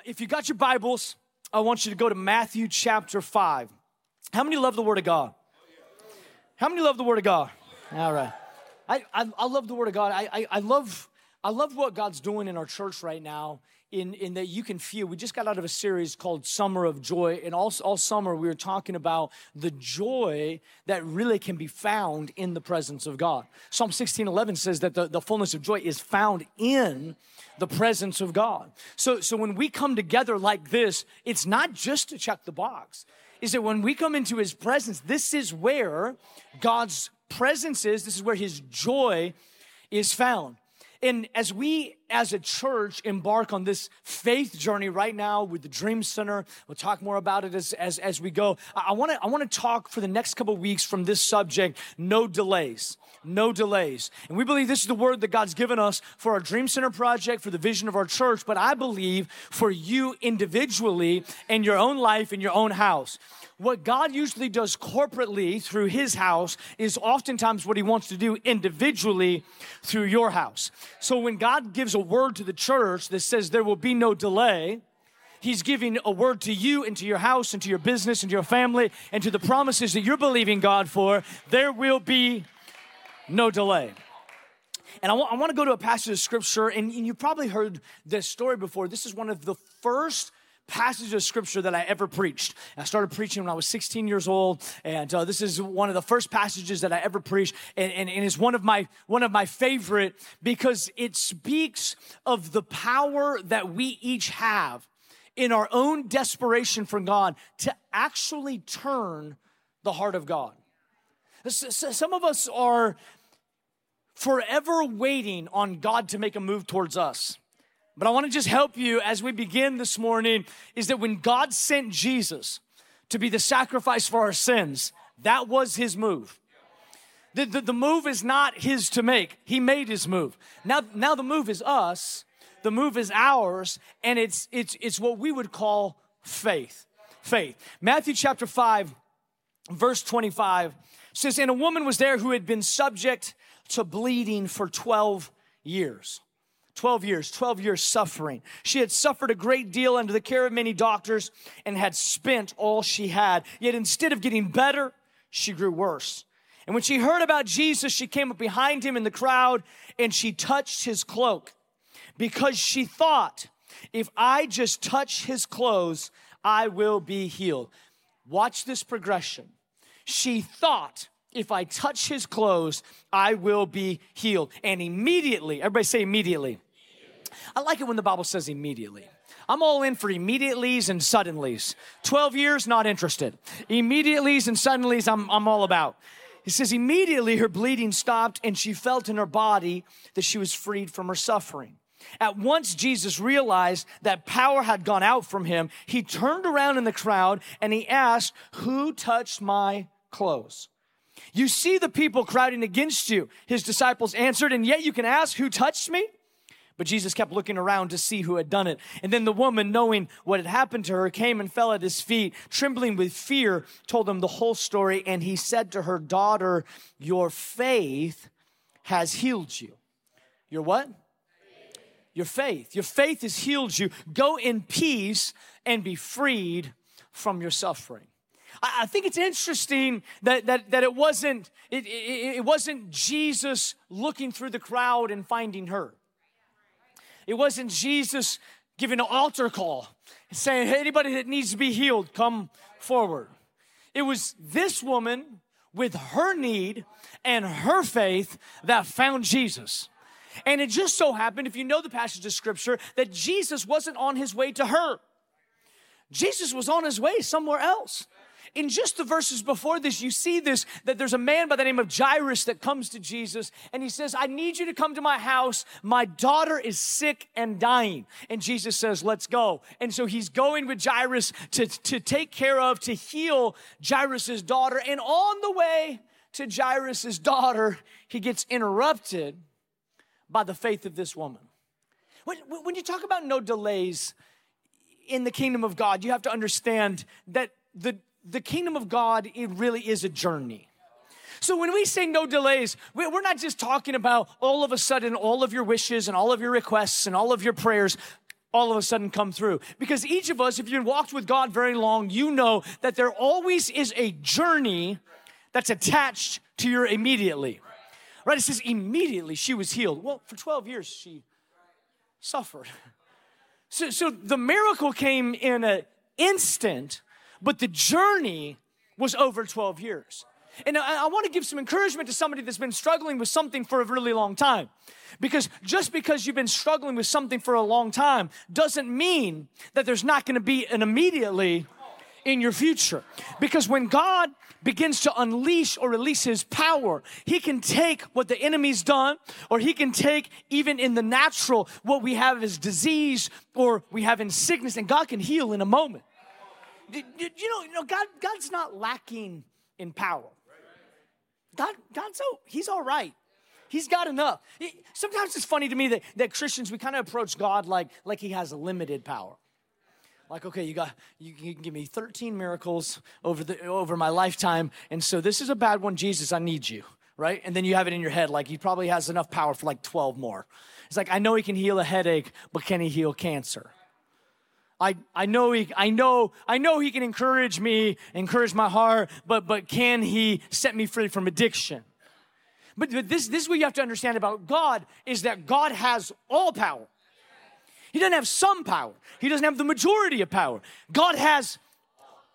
Uh, if you got your Bibles, I want you to go to Matthew chapter 5. How many love the Word of God? How many love the Word of God? All right. I, I, I love the Word of God. I, I, I, love, I love what God's doing in our church right now in, in that you can feel. We just got out of a series called Summer of Joy, and all, all summer we were talking about the joy that really can be found in the presence of God. Psalm 16 11 says that the, the fullness of joy is found in the presence of God. So, so when we come together like this, it's not just to check the box. Is that when we come into his presence, this is where God's presence is, this is where his joy is found. And as we as a church embark on this faith journey right now with the Dream Center, we'll talk more about it as, as, as we go. I want to I want to talk for the next couple weeks from this subject, no delays. No delays. And we believe this is the word that God's given us for our Dream Center project, for the vision of our church, but I believe for you individually in your own life, in your own house what God usually does corporately through his house is oftentimes what he wants to do individually through your house. So when God gives a word to the church that says there will be no delay, He's giving a word to you and to your house and to your business and to your family and to the promises that you're believing God for. There will be no delay. And I, w- I want to go to a passage of scripture, and, and you probably heard this story before. This is one of the first passage of scripture that I ever preached. I started preaching when I was 16 years old, and uh, this is one of the first passages that I ever preached, and, and, and is one of my one of my favorite because it speaks of the power that we each have in our own desperation for God to actually turn the heart of God. Some of us are forever waiting on God to make a move towards us. But I want to just help you as we begin this morning is that when God sent Jesus to be the sacrifice for our sins, that was his move. The, the, the, move is not his to make. He made his move. Now, now the move is us. The move is ours, and it's it's it's what we would call faith. Faith. Matthew chapter 5, verse 25 says, And a woman was there who had been subject to bleeding for 12 years. 12 years, 12 years suffering. She had suffered a great deal under the care of many doctors and had spent all she had. Yet instead of getting better, she grew worse. And when she heard about Jesus, she came up behind him in the crowd and she touched his cloak because she thought, if I just touch his clothes, I will be healed. Watch this progression. She thought, if I touch his clothes, I will be healed. And immediately, everybody say immediately. I like it when the Bible says immediately. I'm all in for immediatelys and suddenlies. 12 years, not interested. Immediatelys and suddenlies, I'm, I'm all about. He says, immediately her bleeding stopped and she felt in her body that she was freed from her suffering. At once Jesus realized that power had gone out from him. He turned around in the crowd and he asked, Who touched my clothes? You see the people crowding against you. His disciples answered, and yet you can ask, Who touched me? But Jesus kept looking around to see who had done it. And then the woman, knowing what had happened to her, came and fell at his feet, trembling with fear, told him the whole story. And he said to her, Daughter, your faith has healed you. Your what? Your faith. Your faith has healed you. Go in peace and be freed from your suffering. I, think it's interesting that, that, that it, wasn't, it, it, it wasn't Jesus looking through the crowd and finding her. It wasn't Jesus giving an altar call saying, hey, anybody that needs to be healed, come forward. It was this woman with her need and her faith that found Jesus. And it just so happened, if you know the passage of scripture, that Jesus wasn't on his way to her. Jesus was on his way somewhere else. In just the verses before this, you see this that there's a man by the name of Jairus that comes to Jesus and he says, I need you to come to my house. My daughter is sick and dying. And Jesus says, Let's go. And so he's going with Jairus to, to take care of, to heal Jairus' daughter. And on the way to Jairus' daughter, he gets interrupted by the faith of this woman. When, when you talk about no delays in the kingdom of God, you have to understand that the, the kingdom of God, it really is a journey. So when we say no delays, we're not just talking about all of a sudden all of your wishes and all of your requests and all of your prayers all of a sudden come through. Because each of us, if you've walked with God very long, you know that there always is a journey that's attached to your immediately. Right? It says immediately she was healed. Well, for 12 years she suffered. So, so the miracle came in an instant, but the journey was over 12 years. And I, I want to give some encouragement to somebody that's been struggling with something for a really long time. Because just because you've been struggling with something for a long time doesn't mean that there's not going to be an immediately in your future. Because when God begins to unleash or release his power, he can take what the enemy's done, or he can take even in the natural what we have as disease or we have in sickness, and God can heal in a moment. You know, you know God, God's not lacking in power. God, God's so he's all right. He's got enough. Sometimes it's funny to me that, that Christians we kind of approach God like like he has limited power. Like, okay, you got you, you can give me 13 miracles over the over my lifetime, and so this is a bad one, Jesus, I need you. Right? And then you have it in your head like he probably has enough power for like 12 more. It's like I know he can heal a headache, but can he heal cancer? I, I know he I know I know he can encourage me, encourage my heart, but but can he set me free from addiction? But, but this this is what you have to understand about God is that God has all power. He doesn't have some power. He doesn't have the majority of power. God has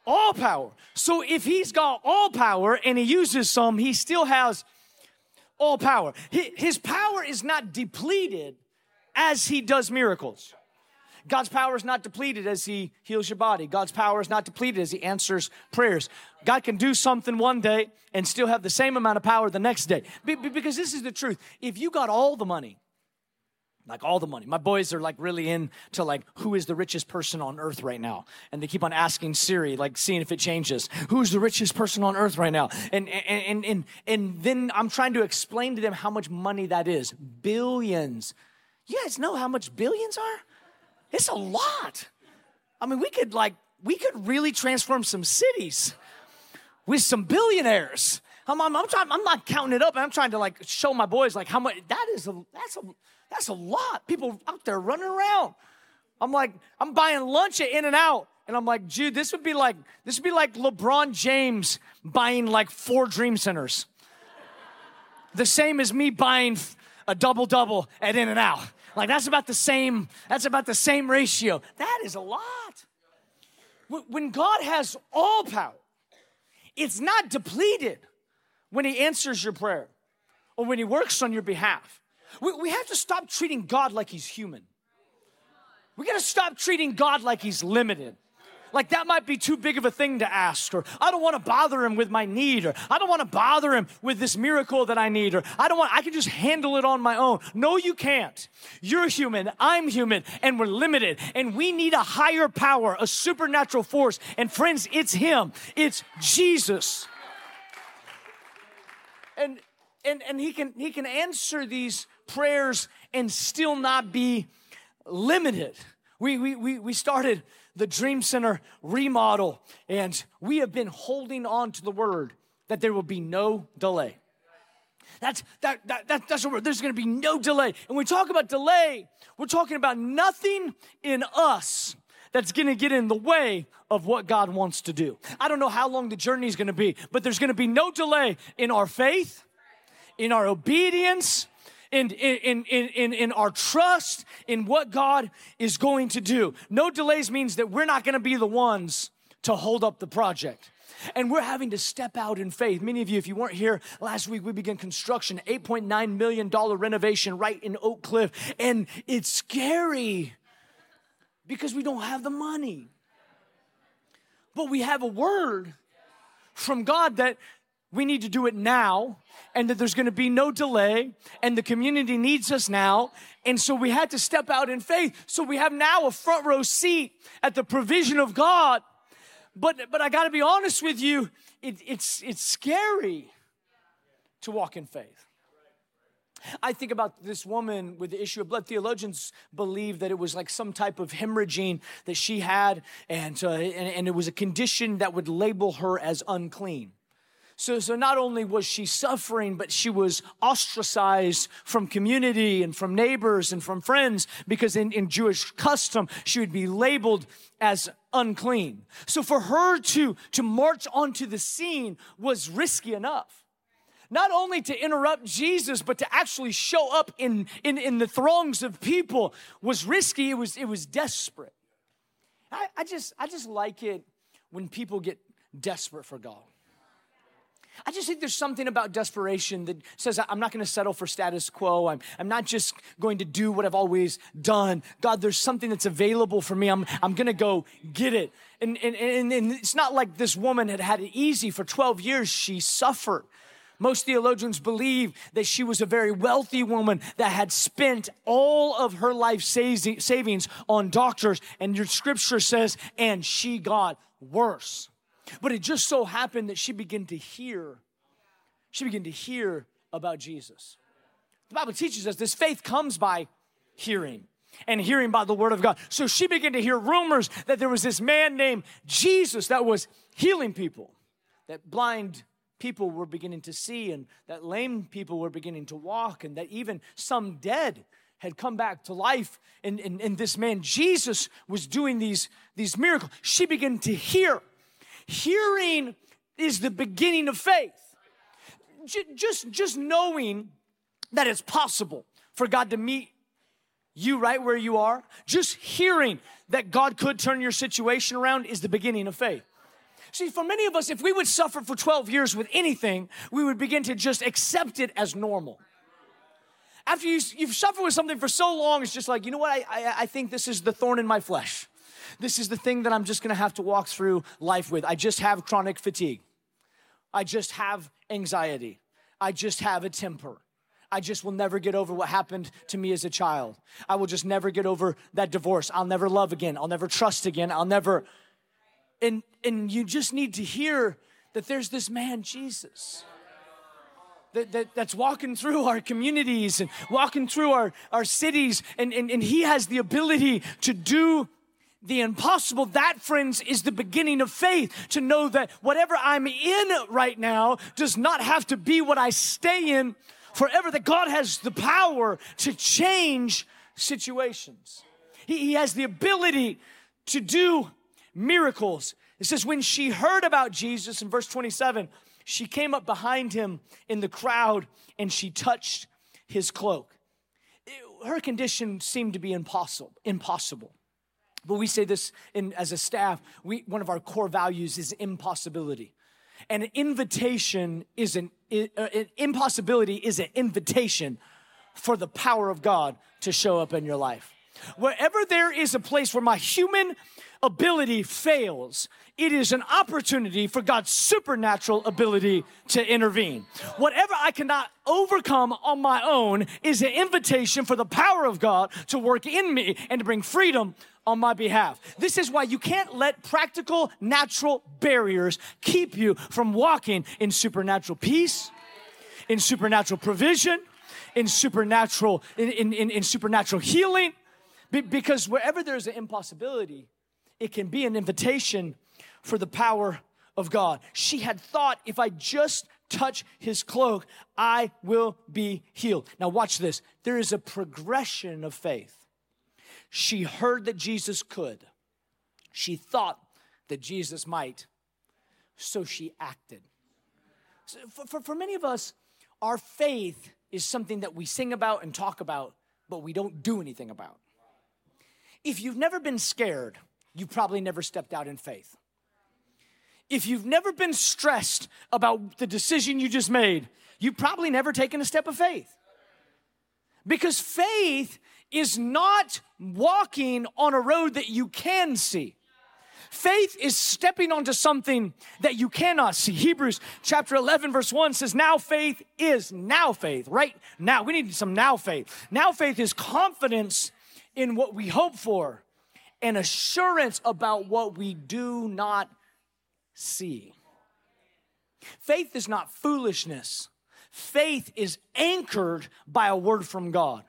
all power. So if he's got all power and he uses some, he still has all power. His power is not depleted as he does miracles. God's power is not depleted as He heals your body. God's power is not depleted as He answers prayers. God can do something one day and still have the same amount of power the next day. Because this is the truth. If you got all the money, like all the money. My boys are like really into like who is the richest person on earth right now, and they keep on asking Siri, like seeing if it changes. Who's the richest person on earth right now? And and and and, and then I'm trying to explain to them how much money that is. Billions. You guys know how much billions are? It's a lot. I mean, we could like, we could really transform some cities with some billionaires. I'm, I'm, I'm, trying, I'm not counting it up. And I'm trying to like show my boys like how much that is. A, that's a that's a lot. People out there running around. I'm like I'm buying lunch at In-N-Out, and I'm like, Jude, this would be like this would be like LeBron James buying like four Dream Centers. the same as me buying a double double at In-N-Out. Like that's about the same, that's about the same ratio. That is a lot. When God has all power, it's not depleted when He answers your prayer or when He works on your behalf. We, we have to stop treating God like He's human. We gotta stop treating God like He's limited like that might be too big of a thing to ask, or I don't want to bother him with my need, or I don't want to bother him with this miracle that I need, or I don't want, I can just handle it on my own. No, you can't. You're human, I'm human, and we're limited, and we need a higher power, a supernatural force. And friends, it's Him, it's Jesus. And and, and he can he can answer these prayers and still not be limited. We we we, we started the Dream Center remodel, and we have been holding on to the word that there will be no delay. That's that, that, that that's what word. There's going to be no delay. And when we talk about delay, we're talking about nothing in us that's going to get in the way of what God wants to do. I don't know how long the journey is going to be, but there's going to be no delay in our faith, in our obedience, in, in, in, in, in our trust in what God is going to do. No delays means that we're not going to be the ones to hold up the project. And we're having to step out in faith. Many of you, if you weren't here last week, we began construction, $8.9 million renovation right in Oak Cliff. And it's scary because we don't have the money. But we have a word from God that we need to do it now and that there's going to be no delay and the community needs us now and so we had to step out in faith so we have now a front row seat at the provision of god but but i got to be honest with you it, it's it's scary to walk in faith I think about this woman with the issue of blood. Theologians believe that it was like some type of hemorrhaging that she had, and, uh, and, and it was a condition that would label her as unclean. So, so not only was she suffering, but she was ostracized from community and from neighbors and from friends because in, in Jewish custom, she would be labeled as unclean. So for her to, to march onto the scene was risky enough not only to interrupt Jesus, but to actually show up in, in, in the throngs of people was risky, it was, it was desperate. I, I, just, I just like it when people get desperate for God. I just think there's something about desperation that says, I'm not going to settle for status quo. I'm, I'm not just going to do what I've always done. God, there's something that's available for me. I'm, I'm going to go get it. And, and, and, and it's not like this woman had had it easy. For 12 years, she suffered. Most theologians believe that she was a very wealthy woman that had spent all of her life savings on doctors. And your scripture says, and she got worse. But it just so happened that she began to hear, she began to hear about Jesus. The Bible teaches us this faith comes by hearing and hearing by the word of God. So she began to hear rumors that there was this man named Jesus that was healing people, that blind people were beginning to see, and that lame people were beginning to walk, and that even some dead had come back to life. And, and, and this man, Jesus, was doing these, these miracles. She began to hear Hearing is the beginning of faith. Just, just knowing that it's possible for God to meet you right where you are, just hearing that God could turn your situation around is the beginning of faith. See, for many of us, if we would suffer for 12 years with anything, we would begin to just accept it as normal. After you, you've suffered with something for so long, it's just like, you know what, I, I, I think this is the thorn in my flesh. This is the thing that I'm just gonna have to walk through life with. I just have chronic fatigue. I just have anxiety. I just have a temper. I just will never get over what happened to me as a child. I will just never get over that divorce. I'll never love again. I'll never trust again. I'll never. And, and you just need to hear that there's this man, Jesus. That, that, that's walking through our communities and walking through our, our cities, and, and, and he has the ability to do the impossible, that, friends, is the beginning of faith. To know that whatever I'm in right now does not have to be what I stay in forever, that God has the power to change situations. He, he has the ability to do miracles. It says, when she heard about Jesus in verse 27, she came up behind him in the crowd and she touched his cloak. Her condition seemed to be impossible. Impossible. But we say this in, as a staff, we, one of our core values is impossibility. An invitation is an, uh, an impossibility is an invitation for the power of God to show up in your life. Wherever there is a place where my human ability fails, it is an opportunity for God's supernatural ability to intervene. Whatever I cannot overcome on my own is an invitation for the power of God to work in me and to bring freedom on my behalf. This is why you can't let practical, natural barriers keep you from walking in supernatural peace, in supernatural provision, in supernatural, in, in, in, supernatural healing. Because wherever there's an impossibility, it can be an invitation for the power of God. She had thought, if I just touch his cloak, I will be healed. Now, watch this. There is a progression of faith. She heard that Jesus could. She thought that Jesus might. So she acted. So for, for, for many of us, our faith is something that we sing about and talk about, but we don't do anything about. If you've never been scared, you probably never stepped out in faith. If you've never been stressed about the decision you just made, you've probably never taken a step of faith. Because faith is not walking on a road that you can see. Faith is stepping onto something that you cannot see. Hebrews chapter 11, verse 1 says, Now faith is now faith, right? Now, we need some now faith. Now faith is confidence in what we hope for and assurance about what we do not see. Faith is not foolishness, faith is anchored by a word from God.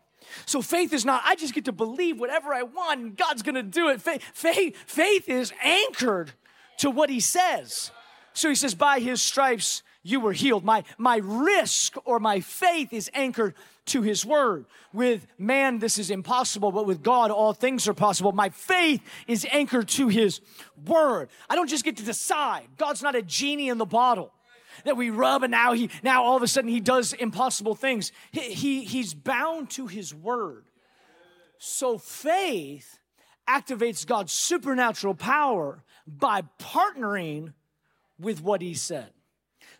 So faith is not, I just get to believe whatever I want and God's gonna do it. Faith, faith, faith is anchored to what he says. So he says, by his stripes you were healed. My, my risk or my faith is anchored to his word. With man, this is impossible, but with God, all things are possible. My faith is anchored to his word. I don't just get to decide. God's not a genie in the bottle that we rub and now he now all of a sudden he does impossible things he, he he's bound to his word so faith activates god's supernatural power by partnering with what he said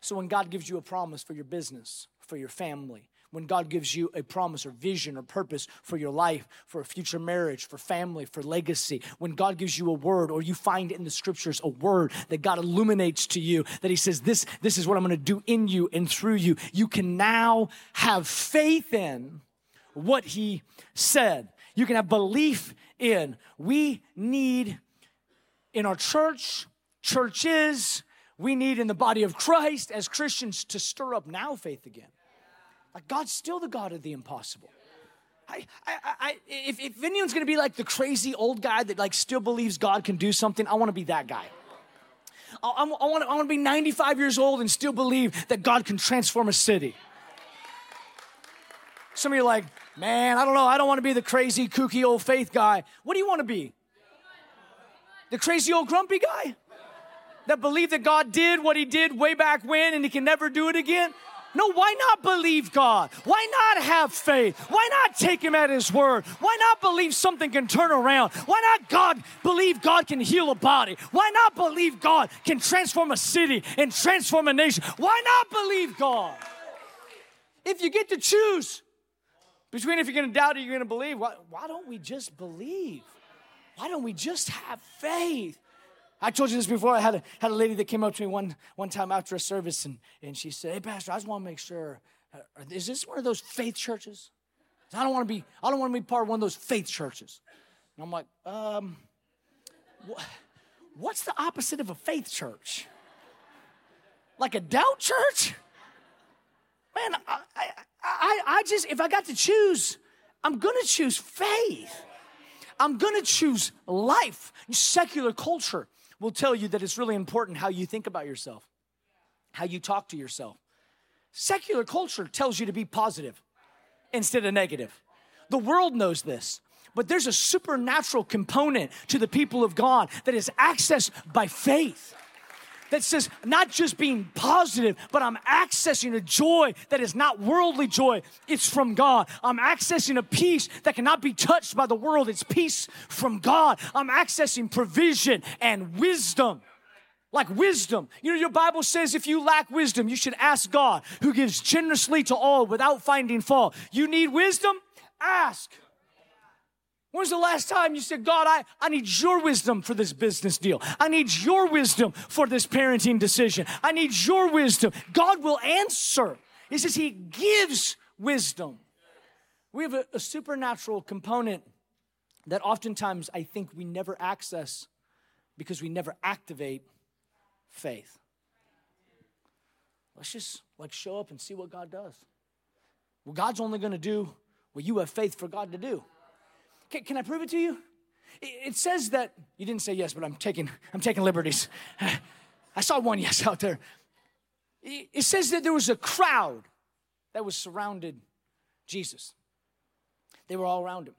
so when God gives you a promise for your business, for your family, when God gives you a promise or vision or purpose for your life, for a future marriage, for family, for legacy, when God gives you a word or you find in the scriptures a word that God illuminates to you, that He says, This, this is what I'm gonna do in you and through you, you can now have faith in what He said. You can have belief in. We need in our church, churches, we need in the body of Christ as Christians to stir up now faith again. Like God's still the God of the impossible. I, I, I, if, if anyone's gonna be like the crazy old guy that like still believes God can do something, I wanna be that guy. I, I, wanna, I wanna be 95 years old and still believe that God can transform a city. Some of you are like, man, I don't know, I don't wanna be the crazy, kooky old faith guy. What do you wanna be? The crazy old grumpy guy? that believed that God did what he did way back when and he can never do it again? No, why not believe God? Why not have faith? Why not take him at his word? Why not believe something can turn around? Why not God believe God can heal a body? Why not believe God can transform a city and transform a nation? Why not believe God? If you get to choose between if you're going to doubt or you're going to believe, why, why don't we just believe? Why don't we just have faith? I told you this before. I had a, had a lady that came up to me one, one time after a service, and, and she said, Hey, Pastor, I just want to make sure, uh, is this one of those faith churches? I don't want to be, I don't want to be part of one of those faith churches. And I'm like, um, wh- what's the opposite of a faith church? Like a doubt church? Man, I, I, I, I just, if I got to choose, I'm gonna choose faith. I'm gonna choose life. Secular culture will tell you that it's really important how you think about yourself, how you talk to yourself. Secular culture tells you to be positive instead of negative. The world knows this. But there's a supernatural component to the people of God that is accessed by faith that says not just being positive, but I'm accessing a joy that is not worldly joy, it's from God. I'm accessing a peace that cannot be touched by the world, it's peace from God. I'm accessing provision and wisdom. Like wisdom. You know, your Bible says if you lack wisdom, you should ask God, who gives generously to all without finding fault. You need wisdom? Ask. When's the last time you said, God, I, I need your wisdom for this business deal? I need your wisdom for this parenting decision. I need your wisdom. God will answer. He says He gives wisdom. We have a, a supernatural component that oftentimes I think we never access because we never activate faith. Let's just like show up and see what God does. Well, God's only going to do what you have faith for God to do. Can, can I prove it to you? It, it says that you didn't say yes, but I'm taking I'm taking liberties. I saw one yes out there. It, it says that there was a crowd that was surrounded Jesus. They were all around him.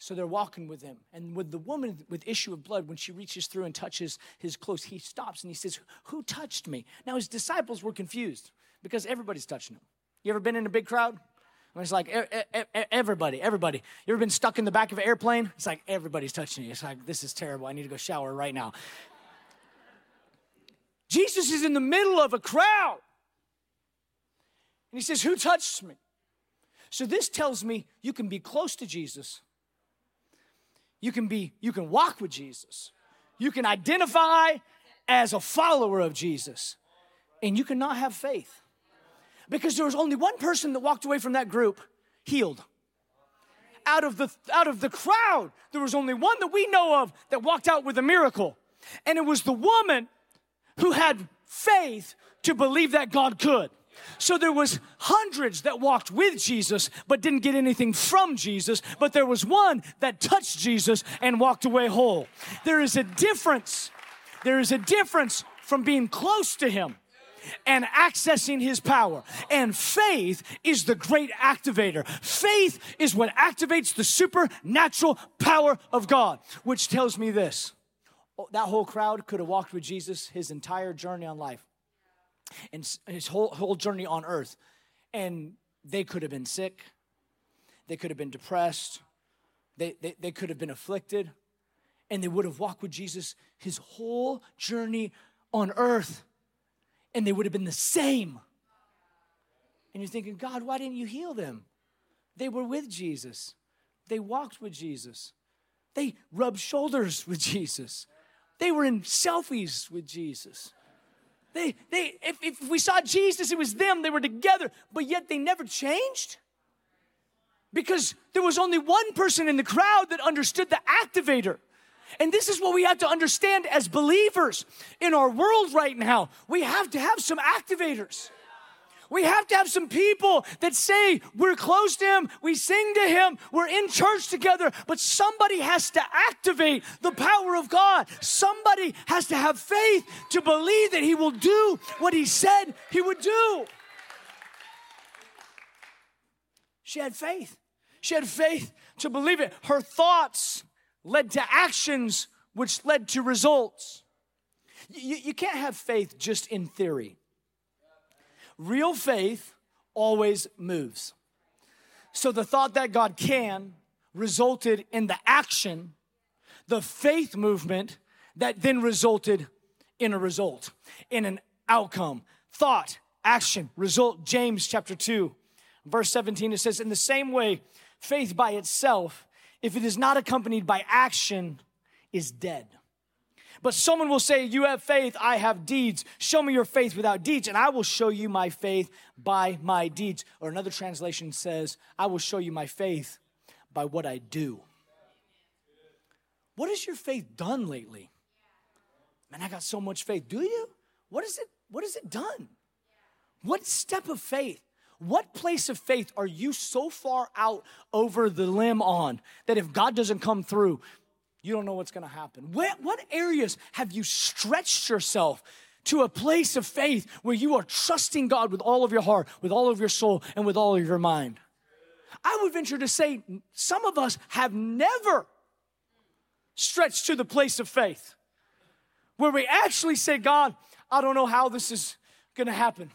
So they're walking with him. And with the woman with issue of blood, when she reaches through and touches his clothes, he stops and he says, Who touched me? Now his disciples were confused because everybody's touching him. You ever been in a big crowd? It's like everybody, everybody. You ever been stuck in the back of an airplane? It's like everybody's touching you. It's like, this is terrible. I need to go shower right now. Jesus is in the middle of a crowd. And he says, Who touched me? So this tells me you can be close to Jesus. You can be, you can walk with Jesus. You can identify as a follower of Jesus. And you cannot have faith because there was only one person that walked away from that group healed. Out of the out of the crowd, there was only one that we know of that walked out with a miracle. And it was the woman who had faith to believe that God could. So there was hundreds that walked with Jesus but didn't get anything from Jesus, but there was one that touched Jesus and walked away whole. There is a difference. There is a difference from being close to him and accessing his power. And faith is the great activator. Faith is what activates the supernatural power of God, which tells me this. Oh, that whole crowd could have walked with Jesus his entire journey on life and his whole, whole journey on earth. And they could have been sick, they could have been depressed, they, they, they could have been afflicted, and they would have walked with Jesus his whole journey on earth, and they would have been the same. And you're thinking, God, why didn't you heal them? They were with Jesus, they walked with Jesus, they rubbed shoulders with Jesus, they were in selfies with Jesus. They, they, if, if we saw Jesus, it was them, they were together, but yet they never changed because there was only one person in the crowd that understood the activator. And this is what we have to understand as believers in our world right now. We have to have some activators. We have to have some people that say we're close to Him, we sing to Him, we're in church together, but somebody has to activate the power of God. Somebody has to have faith to believe that He will do what He said He would do. She had faith. She had faith to believe it. Her thoughts led to actions, which led to results. You, you can't have faith just in theory. Real faith always moves. So the thought that God can resulted in the action, the faith movement that then resulted in a result, in an outcome. Thought, action, result. James chapter 2, verse 17, it says, In the same way, faith by itself, if it is not accompanied by action, is dead. But someone will say, You have faith, I have deeds. Show me your faith without deeds, and I will show you my faith by my deeds. Or another translation says, I will show you my faith by what I do. What has your faith done lately? Man, I got so much faith. Do you? What is it? What has it done? What step of faith? What place of faith are you so far out over the limb on that if God doesn't come through, you don't know what's going to happen. What, what areas have you stretched yourself to a place of faith where you are trusting God with all of your heart, with all of your soul, and with all of your mind? I would venture to say some of us have never stretched to the place of faith where we actually say, God, I don't know how this is going to happen.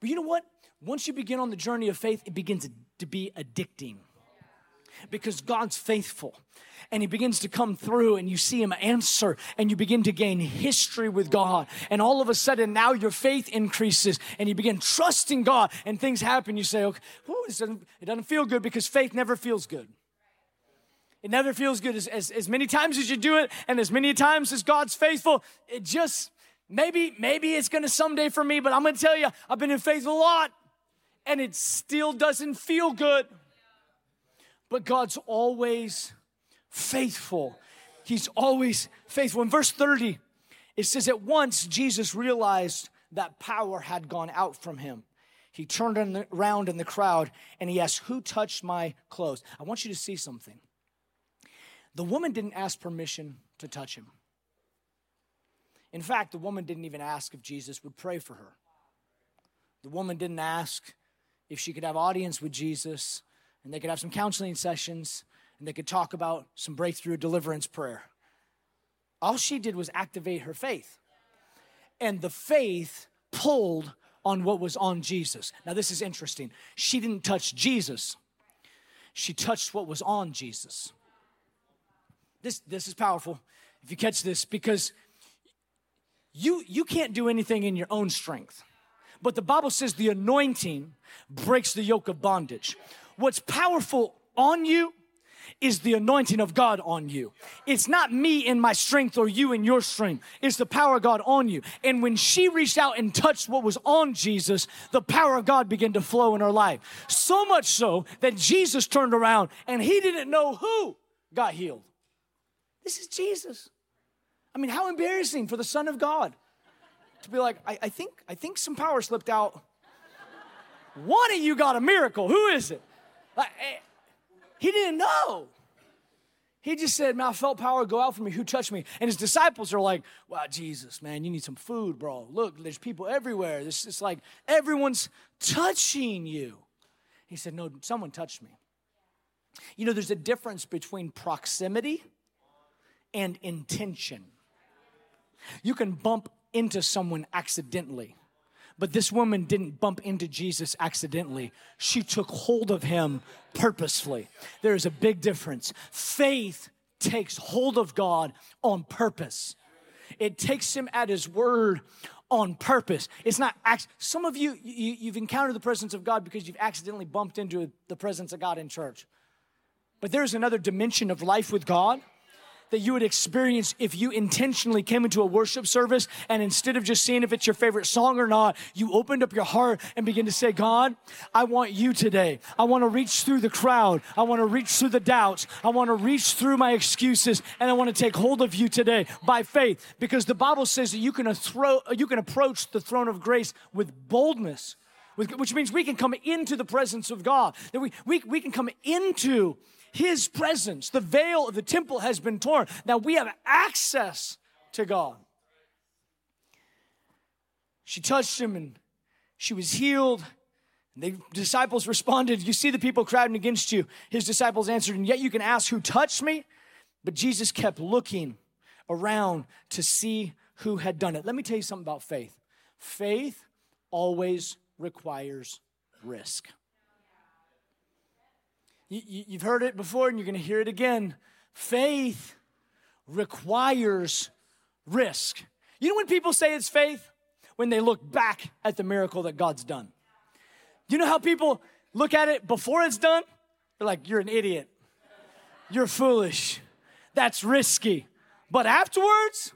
But you know what? Once you begin on the journey of faith, it begins to be addicting because God's faithful and he begins to come through and you see him answer and you begin to gain history with God. And all of a sudden now your faith increases and you begin trusting God and things happen. You say, okay, it, doesn't, it doesn't feel good because faith never feels good. It never feels good as, as, as many times as you do it and as many times as God's faithful. It just, maybe, maybe it's gonna someday for me, but I'm gonna tell you, I've been in faith a lot and it still doesn't feel good. But God's always faithful. He's always faithful. In verse 30, it says, At once Jesus realized that power had gone out from him. He turned around in the crowd and he asked, Who touched my clothes? I want you to see something. The woman didn't ask permission to touch him. In fact, the woman didn't even ask if Jesus would pray for her. The woman didn't ask if she could have audience with Jesus and they could have some counseling sessions and they could talk about some breakthrough deliverance prayer. All she did was activate her faith. And the faith pulled on what was on Jesus. Now, this is interesting. She didn't touch Jesus, she touched what was on Jesus. This, this is powerful if you catch this because you, you can't do anything in your own strength. But the Bible says the anointing breaks the yoke of bondage. What's powerful on you is the anointing of God on you. It's not me in my strength or you in your strength. It's the power of God on you. And when she reached out and touched what was on Jesus, the power of God began to flow in her life. So much so that Jesus turned around and he didn't know who got healed. This is Jesus. I mean, how embarrassing for the Son of God to be like, I, I think, I think some power slipped out. One of you got a miracle. Who is it? Like, he didn't know. He just said, Man, I felt power go out from me. Who touched me? And his disciples are like, Wow, Jesus, man, you need some food, bro. Look, there's people everywhere. It's, it's like everyone's touching you. He said, No, someone touched me. You know, there's a difference between proximity and intention. You can bump into someone accidentally. But this woman didn't bump into Jesus accidentally. She took hold of him purposefully. There is a big difference. Faith takes hold of God on purpose, it takes him at his word on purpose. It's not. Some of you, you you've encountered the presence of God because you've accidentally bumped into the presence of God in church. But there's another dimension of life with God that you would experience if you intentionally came into a worship service and instead of just seeing if it's your favorite song or not, you opened up your heart and begin to say, God, I want you today. I want to reach through the crowd. I want to reach through the doubts. I want to reach through my excuses and I want to take hold of you today by faith because the Bible says that you can, throw, you can approach the throne of grace with boldness. which means we can come into the presence of God, that we, we, we can come into his presence. The veil of the temple has been torn. Now we have access to God. She touched him and she was healed. The disciples responded, You see the people crowding against you. His disciples answered, And yet you can ask, Who touched me? But Jesus kept looking around to see who had done it. Let me tell you something about faith faith always requires risk. You, have heard it before and you're going to hear it again. Faith requires risk. You know when people say it's faith? When they look back at the miracle that God's done. You know how people look at it before it's done? They're like, you're an idiot. You're foolish. That's risky. But afterwards,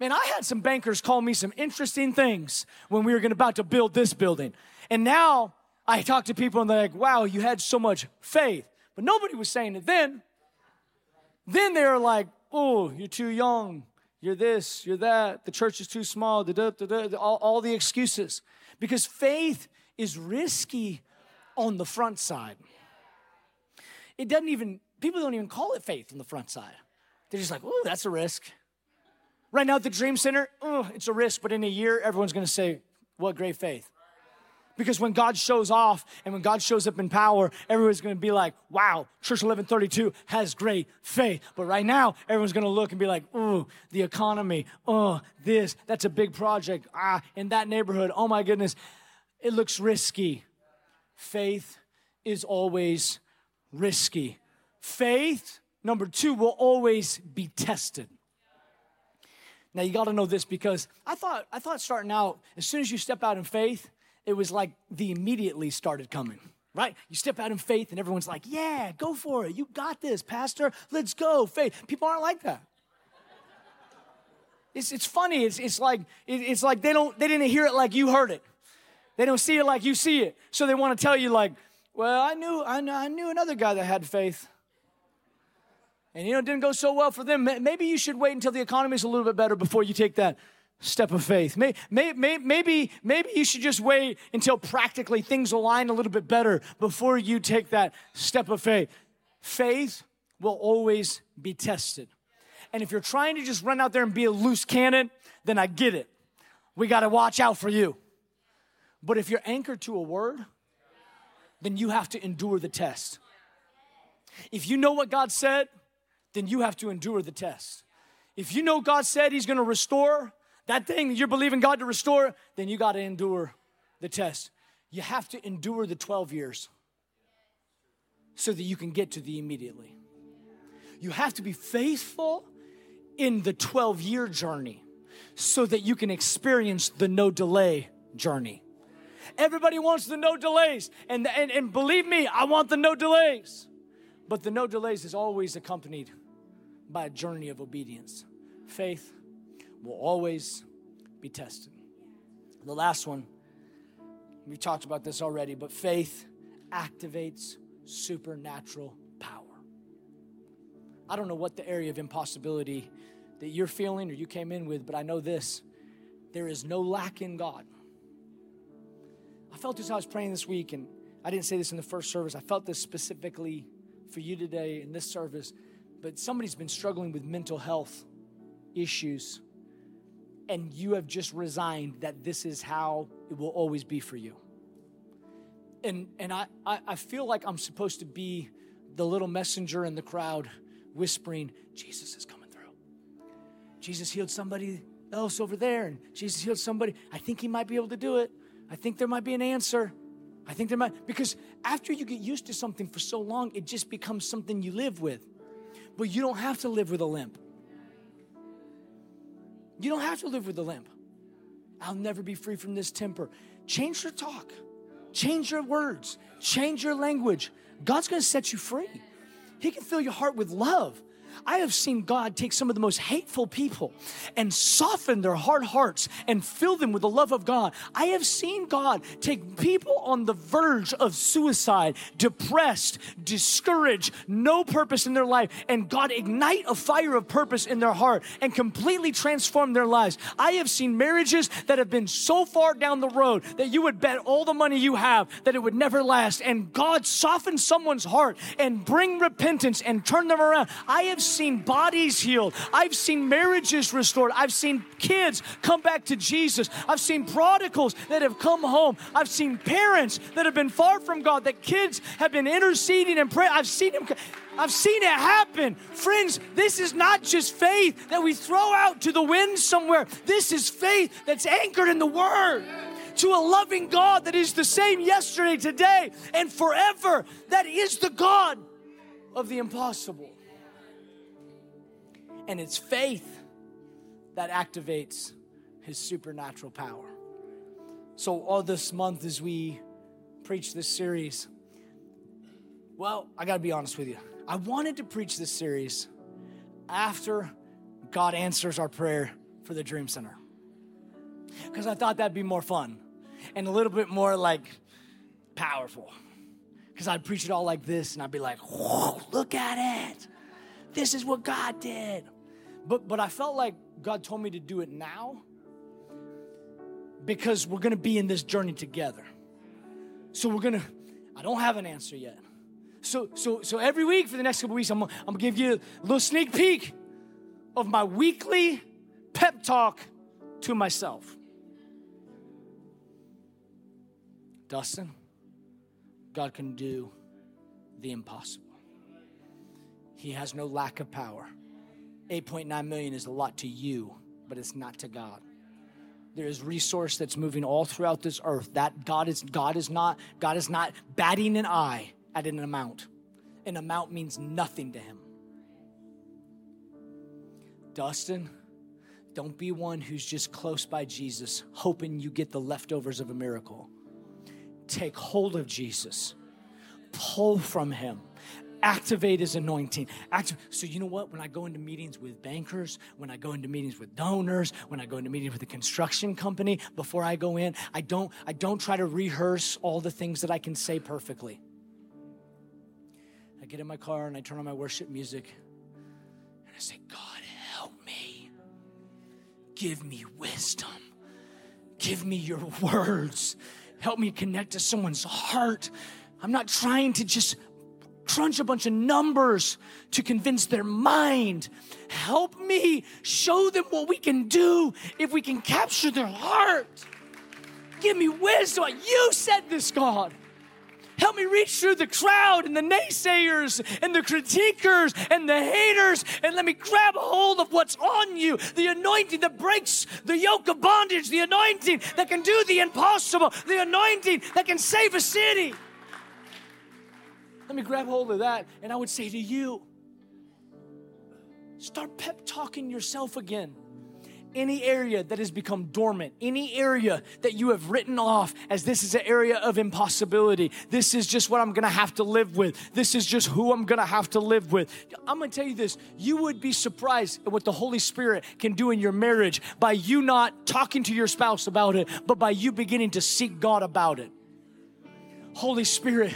man, I had some bankers call me some interesting things when we were about to build this building. And now I talk to people and they're like, wow, you had so much faith. But nobody was saying it then. Then they're like, oh, you're too young. You're this, you're that. The church is too small. All, all the excuses. Because faith is risky on the front side. It doesn't even, people don't even call it faith on the front side. They're just like, oh, that's a risk. Right now at the Dream Center, oh, it's a risk, but in a year, everyone's gonna say, what great faith. Because when God shows off and when God shows up in power, everyone's gonna be like, wow, Church 1132 has great faith. But right now, everyone's gonna look and be like, ooh, the economy, oh, this, that's a big project. Ah, in that neighborhood, oh my goodness, it looks risky. Faith is always risky. Faith, number two, will always be tested. Now you got to know this because I thought I thought starting out, as soon as you step out in faith, it was like the immediately started coming, right? You step out in faith and everyone's like, yeah, go for it. You got this, Pastor. Let's go. Faith. People aren't like that. It's, it's funny. It's, it's like it's like they don't they didn't hear it like you heard it. They don't see it like you see it. So they want to tell you like, well, I knew I knew, I knew another guy that had faith. And you know, it didn't go so well for them. Maybe you should wait until the economy is a little bit better before you take that step of faith. Maybe, maybe, maybe you should just wait until practically things align a little bit better before you take that step of faith. Faith will always be tested. And if you're trying to just run out there and be a loose cannon, then I get it. We got to watch out for you. But if you're anchored to a word, then you have to endure the test. If you know what God said, then you have to endure the test. If you know God said He's gonna restore, that thing that you're believing God to restore, then you got to endure the test. You have to endure the 12 years so that you can get to the immediately. You have to be faithful in the 12 year journey so that you can experience the no delay journey. Everybody wants the no delays. And, and, and believe me, I want the no delays. But the no delays is always accompanied by a journey of obedience, faith, will always be tested. The last one, we talked about this already, but faith activates supernatural power. I don't know what the area of impossibility that you're feeling or you came in with, but I know this there is no lack in God. I felt this I was praying this week, and I didn't say this in the first service. I felt this specifically for you today in this service but somebody's been struggling with mental health issues, and you have just resigned that this is how it will always be for you. And, and I, I, feel like I'm supposed to be the little messenger in the crowd whispering, Jesus is coming through. Jesus healed somebody else over there, and Jesus healed somebody. I think he might be able to do it. I think there might be an answer. I think there might, because after you get used to something for so long, it just becomes something you live with. But you don't have to live with a limp. You don't have to live with a limp. I'll never be free from this temper. Change your talk, change your words, change your language. God's gonna set you free. He can fill your heart with love. I have seen God take some of the most hateful people and soften their hard hearts and fill them with the love of God. I have seen God take people on the verge of suicide, depressed, discouraged, no purpose in their life, and God ignite a fire of purpose in their heart and completely transform their lives. I have seen marriages that have been so far down the road that you would bet all the money you have that it would never last, and God soften someone's heart and bring repentance and turn them around. I have seen bodies healed. I've seen marriages restored. I've seen kids come back to Jesus. I've seen prodigals that have come home. I've seen parents that have been far from God, that kids have been interceding and praying. I've seen them. I've seen it happen. Friends, this is not just faith that we throw out to the wind somewhere. This is faith that's anchored in the Word to a loving God that is the same yesterday, today, and forever. That is the God of the impossible. And it's faith that activates his supernatural power. So, all this month, as we preach this series, well, I gotta be honest with you. I wanted to preach this series after God answers our prayer for the Dream Center. Because I thought that'd be more fun and a little bit more like powerful. Because I'd preach it all like this and I'd be like, whoa, look at it. This is what God did. But but I felt like God told me to do it now because we're gonna be in this journey together. So we're gonna, I don't have an answer yet. So so so every week for the next couple weeks, I'm, I'm gonna give you a little sneak peek of my weekly pep talk to myself. Dustin, God can do the impossible. He has no lack of power. 8.9 million is a lot to you, but it's not to God. There is resource that's moving all throughout this earth. That God is God is not God is not batting an eye at an amount. An amount means nothing to him. Dustin, don't be one who's just close by Jesus, hoping you get the leftovers of a miracle. Take hold of Jesus, pull from him activate his anointing. Active. So, you know what? When I go into meetings with bankers, when I go into meetings with donors, when I go into meetings with a construction company, before I go in, I don't, I don't try to rehearse all the things that I can say perfectly. I get in my car and I turn on my worship music and I say, God, help me. Give me wisdom. Give me your words. Help me connect to someone's heart. I'm not trying to just crunch a bunch of numbers to convince their mind. Help me show them what we can do if we can capture their heart. Give me wisdom. You said this, God. Help me reach through the crowd and the naysayers and the critiquers and the haters and let me grab hold of what's on you the anointing that breaks the yoke of bondage, the anointing that can do the impossible, the anointing that can save a city. Let me grab hold of that. And I would say to you, start pep talking yourself again. Any area that has become dormant, any area that you have written off as this is an area of impossibility, this is just what I'm gonna have to live with, this is just who I'm gonna have to live with. I'm gonna tell you this you would be surprised at what the Holy Spirit can do in your marriage by you not talking to your spouse about it, but by you beginning to seek God about it. Holy Spirit,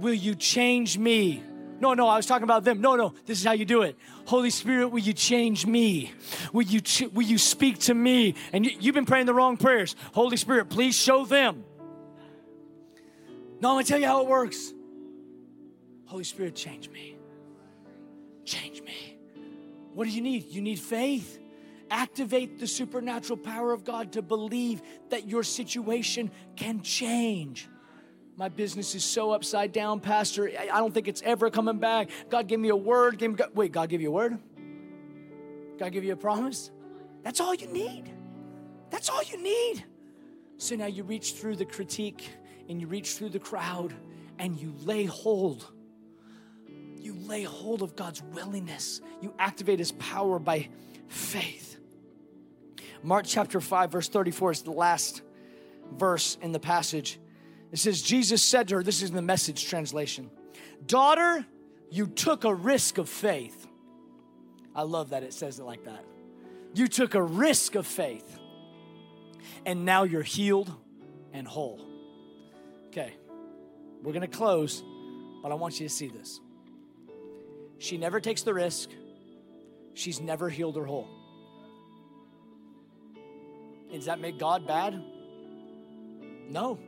will you change me? No, no, I was talking about them. No, no, this is how you do it. Holy Spirit, will you change me? Will you, ch- will you speak to me? And you, you've been praying the wrong prayers. Holy Spirit, please show them. No, I'm gonna tell you how it works. Holy Spirit, change me. Change me. What do you need? You need faith. Activate the supernatural power of God to believe that your situation can change. My business is so upside down, Pastor. I don't think it's ever coming back. God gave me a word. Gave me, God, wait, God gave you a word? God give you a promise? That's all you need. That's all you need. So now you reach through the critique and you reach through the crowd and you lay hold. You lay hold of God's willingness. You activate his power by faith. Mark chapter 5, verse 34 is the last verse in the passage. It says, Jesus said to her, this is in the message translation, Daughter, you took a risk of faith. I love that it says it like that. You took a risk of faith, and now you're healed and whole. Okay, we're gonna close, but I want you to see this. She never takes the risk, she's never healed her whole. Does that make God bad? No.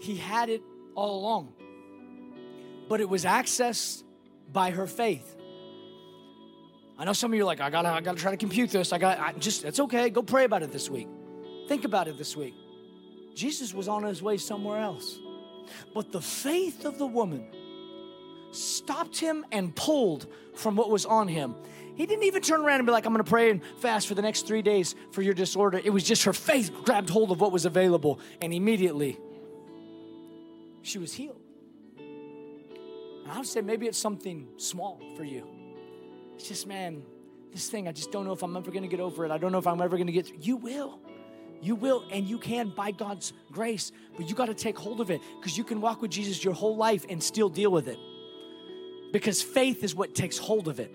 He had it all along. But it was accessed by her faith. I know some of you are like, I gotta, I gotta try to compute this. I got, I just, it's okay. Go pray about it this week. Think about it this week. Jesus was on his way somewhere else. But the faith of the woman stopped him and pulled from what was on him. He didn't even turn around and be like, I'm gonna pray and fast for the next three days for your disorder. It was just her faith grabbed hold of what was available, and immediately she was healed. And I would say maybe it's something small for you. It's just, man, this thing, I just don't know if I'm ever gonna get over it. I don't know if I'm ever gonna get through. You will. You will, and you can by God's grace, but you got to take hold of it because you can walk with Jesus your whole life and still deal with it. Because faith is what takes hold of it.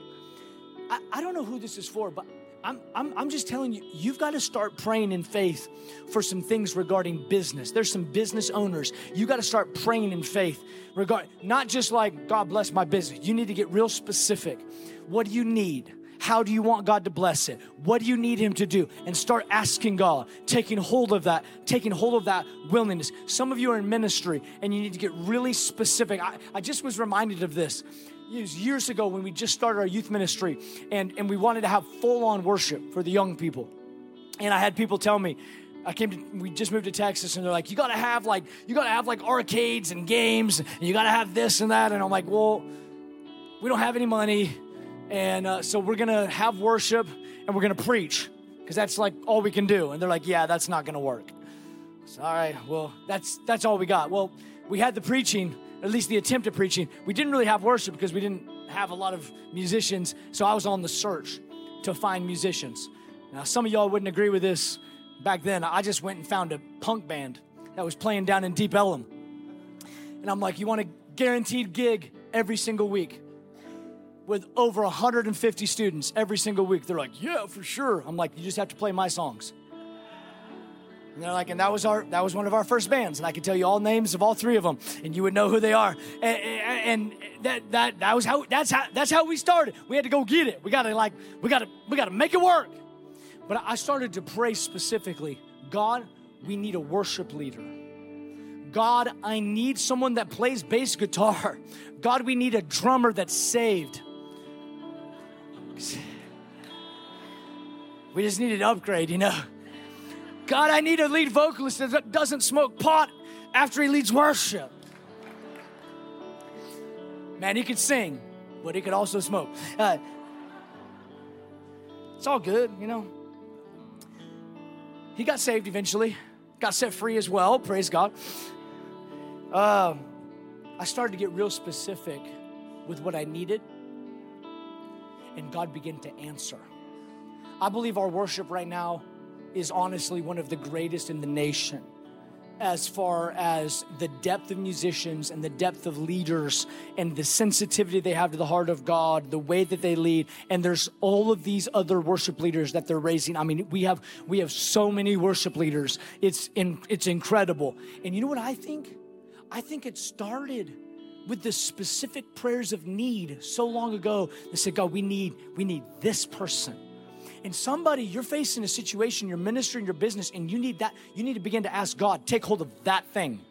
I, I don't know who this is for, but I'm, I'm, I'm just telling you, you've got to start praying in faith for some things regarding business. There's some business owners. You got to start praying in faith regard not just like God bless my business. You need to get real specific. What do you need? How do you want God to bless it? What do you need Him to do? And start asking God, taking hold of that, taking hold of that willingness. Some of you are in ministry and you need to get really specific. I, I just was reminded of this years ago when we just started our youth ministry and, and we wanted to have full on worship for the young people. And I had people tell me, I came to, we just moved to Texas and they're like, you gotta have like, you gotta have like arcades and games and you gotta have this and that. And I'm like, well, we don't have any money. And uh, so we're gonna have worship and we're gonna preach because that's like all we can do. And they're like, yeah, that's not gonna work. So, all right, well, that's, that's all we got. Well, we had the preaching at least the attempt at preaching. We didn't really have worship because we didn't have a lot of musicians. So I was on the search to find musicians. Now, some of y'all wouldn't agree with this. Back then, I just went and found a punk band that was playing down in Deep Ellum. And I'm like, you want a guaranteed gig every single week with over 150 students every single week? They're like, yeah, for sure. I'm like, you just have to play my songs. And they're like, and that was our that was one of our first bands, and I could tell you all names of all three of them, and you would know who they are. And, and, that that that was how that's how that's how we started. We had to go get it. We got to like we got to we got to make it work. But I started to pray specifically, God, we need a worship leader. God, I need someone that plays bass guitar. God, we need a drummer that's saved. We just need an upgrade, you know. God, I need a lead vocalist that doesn't smoke pot after he leads worship. Man, he could sing, but he could also smoke. Uh, it's all good, you know. He got saved eventually, got set free as well, praise God. Uh, I started to get real specific with what I needed, and God began to answer. I believe our worship right now is honestly one of the greatest in the nation as far as the depth of musicians and the depth of leaders and the sensitivity they have to the heart of God, the way that they lead. And there's all of these other worship leaders that they're raising. I mean, we have we have so many worship leaders. It's in, it's incredible. And you know what I think? I think it started with the specific prayers of need so long ago. They said, God, we need we need this person and somebody, you're facing a situation, your ministry, your business, and you need that, you need to begin to ask God, take hold of that thing.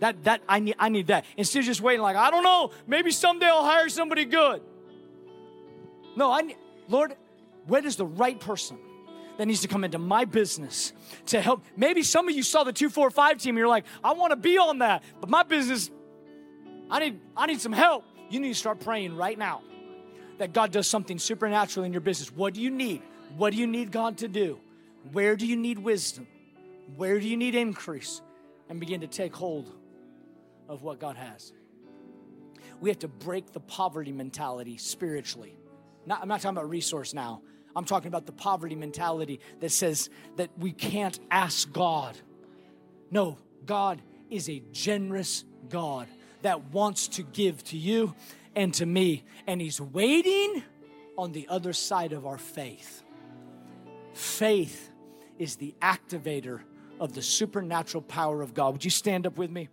That, that, I need, I need that. Instead of just waiting, like, I don't know, maybe someday I'll hire somebody good. No, I need, Lord, Where is the right person that needs to come into my business to help? Maybe some of you saw the 245 team and you're like, I want to be on that, but my business, I need, I need some help. You need to start praying right now that God does something supernatural in your business. What do you need? What do you need God to do? Where do you need wisdom? Where do you need increase? And begin to take hold of what God has. We have to break the poverty mentality spiritually. Not, I'm not talking about resource now. I'm talking about the poverty mentality that says that we can't ask God. No, God is a generous God that wants to give to you and to me, and He's waiting on the other side of our faith. Faith is the activator of the supernatural power of God. Would you stand up with me?